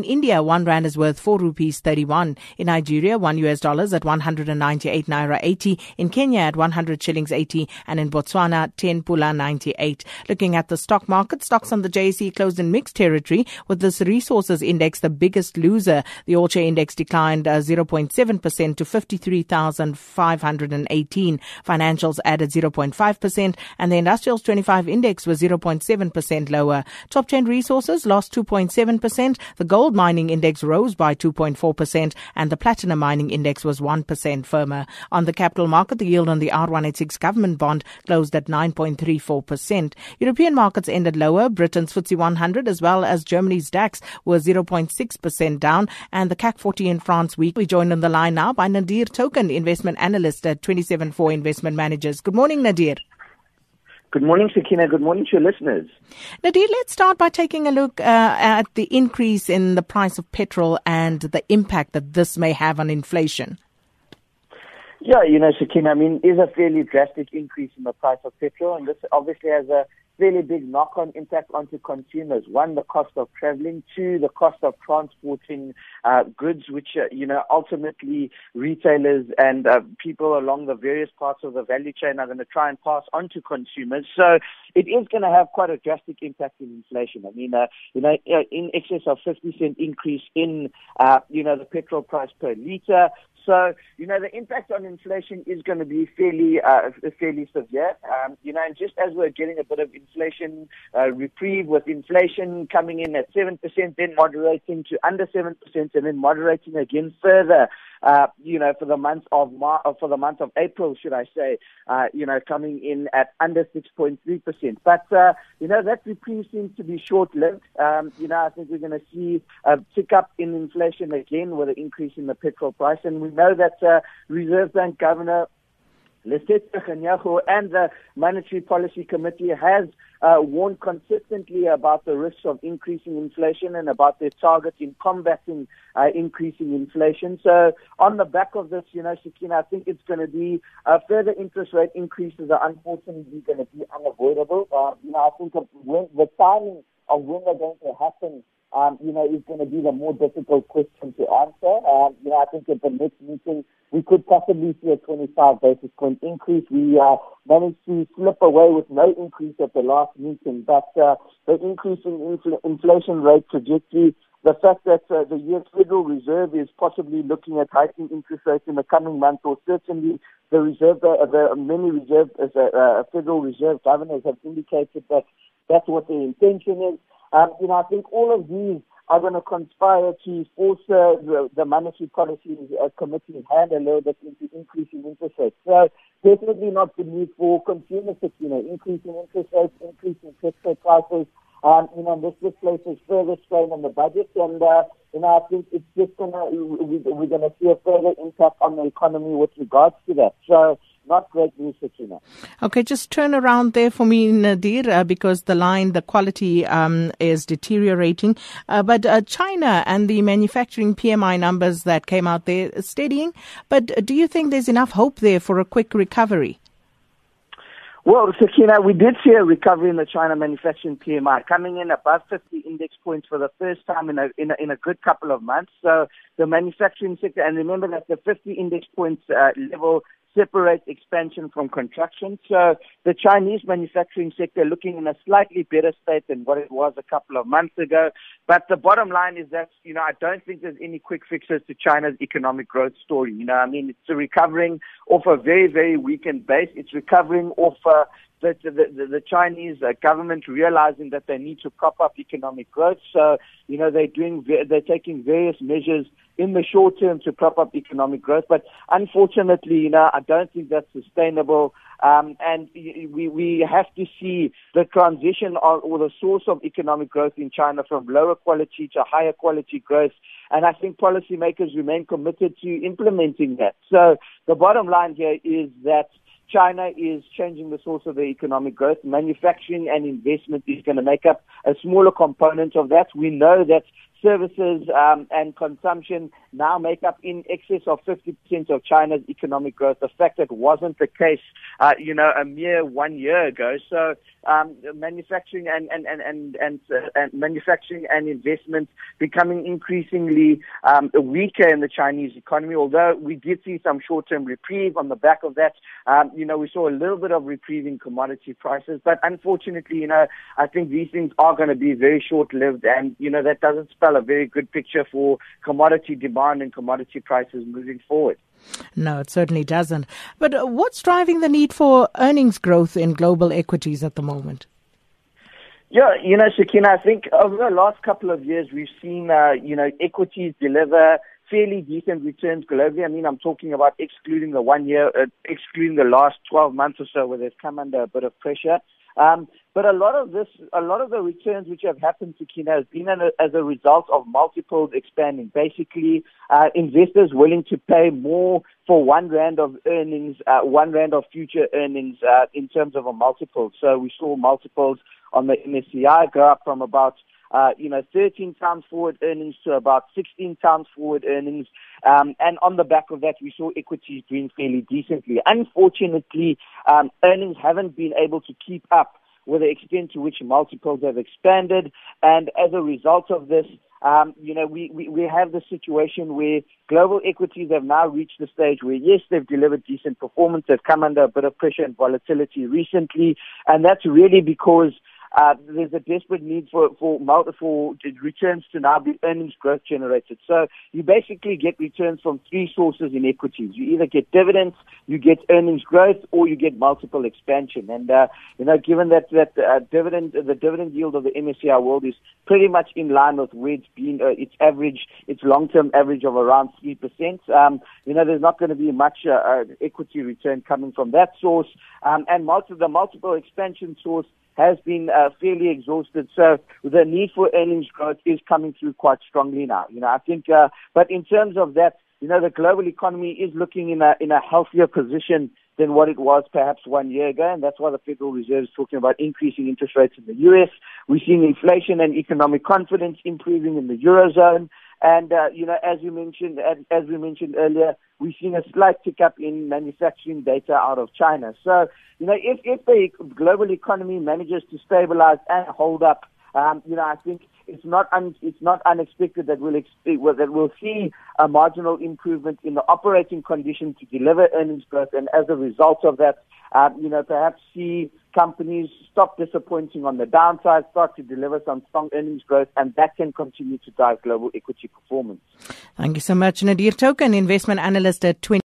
In India, one rand is worth four rupees 31. In Nigeria, one US dollar is at 198 naira 80. In Kenya, at 100 shillings 80. And in Botswana, 10 pula 98. Looking at the stock market, stocks on the JSE closed in mixed territory with this resources index the biggest loser. The All Share index declined uh, 0.7% to 53,518. Financials added 0.5% and the industrials 25 index was 0.7% lower. Top 10 resources lost 2.7%. The gold gold mining index rose by 2.4% and the platinum mining index was 1% firmer. On the capital market, the yield on the R186 government bond closed at 9.34%. European markets ended lower. Britain's FTSE 100 as well as Germany's DAX were 0.6% down and the CAC 40 in France week. We joined on the line now by Nadir Thokan, investment analyst at 27four Investment Managers. Good morning, Nadir. Good morning, Sakina. Good morning to your listeners. Nadir, let's start by taking a look uh, at the increase in the price of petrol and the impact that this may have on inflation. Yeah, you know, Sakina, I mean, is a fairly drastic increase in the price of petrol, and this obviously has a fairly big knock-on impact onto consumers. One, the cost of traveling. Two, the cost of transporting uh, goods, which uh, you know ultimately retailers and uh, people along the various parts of the value chain are going to try and pass on to consumers. So it is going to have quite a drastic impact in inflation. I mean, uh, you know, in excess of 50 cent increase in uh, you know the petrol price per liter. So, you know, the impact on inflation is going to be fairly, uh, fairly severe. Um, you know, and just as we're getting a bit of inflation uh, reprieve with inflation coming in at 7%, then moderating to under 7%, and then moderating again further uh, you know, for the month of Mar- uh, for the month of April, should I say, uh, you know, coming in at under 6.3 percent. But uh, you know, that reprieve seems to be short-lived. Um, you know, I think we're going to see a tick up in inflation again with an increase in the petrol price, and we know that uh, Reserve Bank Governor Lesetja Kganyago and the Monetary Policy Committee has uh, warned consistently about the risks of increasing inflation and about their target in combating uh, increasing inflation. So on the back of this, you know, Sakina, I think it's going to be uh, further interest rate increases are unfortunately going to be unavoidable. Uh, you know, I think when, the timing of when they're going to happen um, you know, is going to be the more difficult question to answer. Um, you know, I think at the next meeting, we could possibly see a 25 basis point increase. We uh, managed to slip away with no increase at the last meeting, but uh, the increasing infl- inflation rate trajectory, the fact that uh, the U.S. Federal Reserve is possibly looking at hiking interest rates in the coming month, or certainly the reserve, uh, the many reserve, uh, uh, Federal Reserve governors have indicated that that's what their intention is. Um, you know, I think all of these are going to conspire to force the, the monetary policy uh, committee hand a little bit into increasing interest rates. So definitely not the need for consumers to, you know, increasing interest rates, increasing petrol prices. Um, you know, this, this places further strain on the budget, and uh, you know, I think it's just gonna we, we're gonna see a further impact on the economy with regards to that. So not great news, Sakina. Okay, just turn around there for me, Nadir, uh, because the line, the quality um, is deteriorating. Uh, but uh, China and the manufacturing PMI numbers that came out there are steadying. But do you think there's enough hope there for a quick recovery? Well, Sakina, we did see a recovery in the China manufacturing PMI coming in above 50 index points for the first time in a, in a, in a good couple of months. So the manufacturing sector, and remember that the 50 index points uh, level separate expansion from contraction. So the Chinese manufacturing sector looking in a slightly better state than what it was a couple of months ago. But the bottom line is that, you know, I don't think there's any quick fixes to China's economic growth story. You know, I mean, it's recovering off a very, very weakened base. It's recovering off uh, the, the, the, Chinese uh, government realizing that they need to prop up economic growth. So, you know, they're doing, they're taking various measures in the short term to prop up economic growth. But unfortunately, you know, I don't think that's sustainable. Um, and we, we have to see the transition of, or the source of economic growth in China from lower quality to higher quality growth. And I think policymakers remain committed to implementing that. So the bottom line here is that China is changing the source of the economic growth. Manufacturing and investment is going to make up a smaller component of that. We know that services um, and consumption now make up in excess of 50% of China's economic growth. The fact that wasn't the case, uh, you know, a mere one year ago. So um, manufacturing and and and and and, uh, and, manufacturing and investment becoming increasingly um, weaker in the Chinese economy. Although we did see some short-term reprieve on the back of that, um, you know, we saw a little bit of reprieve in commodity prices. But unfortunately, you know, I think these things are going to be very short-lived, and you know that doesn't spell a very good picture for commodity demand and commodity prices moving forward. No, it certainly doesn't. But uh, what's driving the need for earnings growth in global equities at the moment? Yeah, you know, Sakina, I think over the last couple of years, we've seen, uh, you know, equities deliver fairly decent returns globally. I mean, I'm talking about excluding the one year, uh, excluding the last 12 months or so where they've come under a bit of pressure. Um, but a lot of this, a lot of the returns which have happened Sakina has been as a result of multiples expanding. Basically, uh, investors willing to pay more for one rand of earnings, uh, one rand of future earnings uh, in terms of a multiple. So we saw multiples on the MSCI go up from about uh, you know, 13 times forward earnings to about 16 times forward earnings. Um, and on the back of that, we saw equities doing fairly decently. Unfortunately, um, earnings haven't been able to keep up with the extent to which multiples have expanded. And as a result of this, um, you know, we, we, we have the situation where global equities have now reached the stage where, yes, they've delivered decent performance. They've come under a bit of pressure and volatility recently. And that's really because uh, there's a desperate need for for for returns to now be earnings growth generated. So you basically get returns from three sources in equities. You either get dividends, you get earnings growth, or you get multiple expansion. And uh, you know, given that that uh, dividend the dividend yield of the MSCI world is pretty much in line with where it's been, uh, its average, its long term average of around three percent. Um, you know, there's not going to be much uh, uh, equity return coming from that source, um, and multi- the multiple expansion source has been uh, fairly exhausted. So the need for earnings growth is coming through quite strongly now. You know, I think, uh, but in terms of that, you know, the global economy is looking in a in a healthier position than what it was perhaps one year ago, and that's why the Federal Reserve is talking about increasing interest rates in the U.S. We're seeing inflation and economic confidence improving in the eurozone. And, uh, you know, as you mentioned, as, we mentioned earlier, we've seen a slight tick up in manufacturing data out of China. So, you know, if, if the global economy manages to stabilize and hold up, um, you know, I think it's not un, it's not unexpected that we'll expect, that we'll see a marginal improvement in the operating conditions to deliver earnings growth, and as a result of that, uh, you know, perhaps see companies stop disappointing on the downside, start to deliver some strong earnings growth, and that can continue to drive global equity performance. Thank you so much, Nadir Thokan, investment analyst at 20.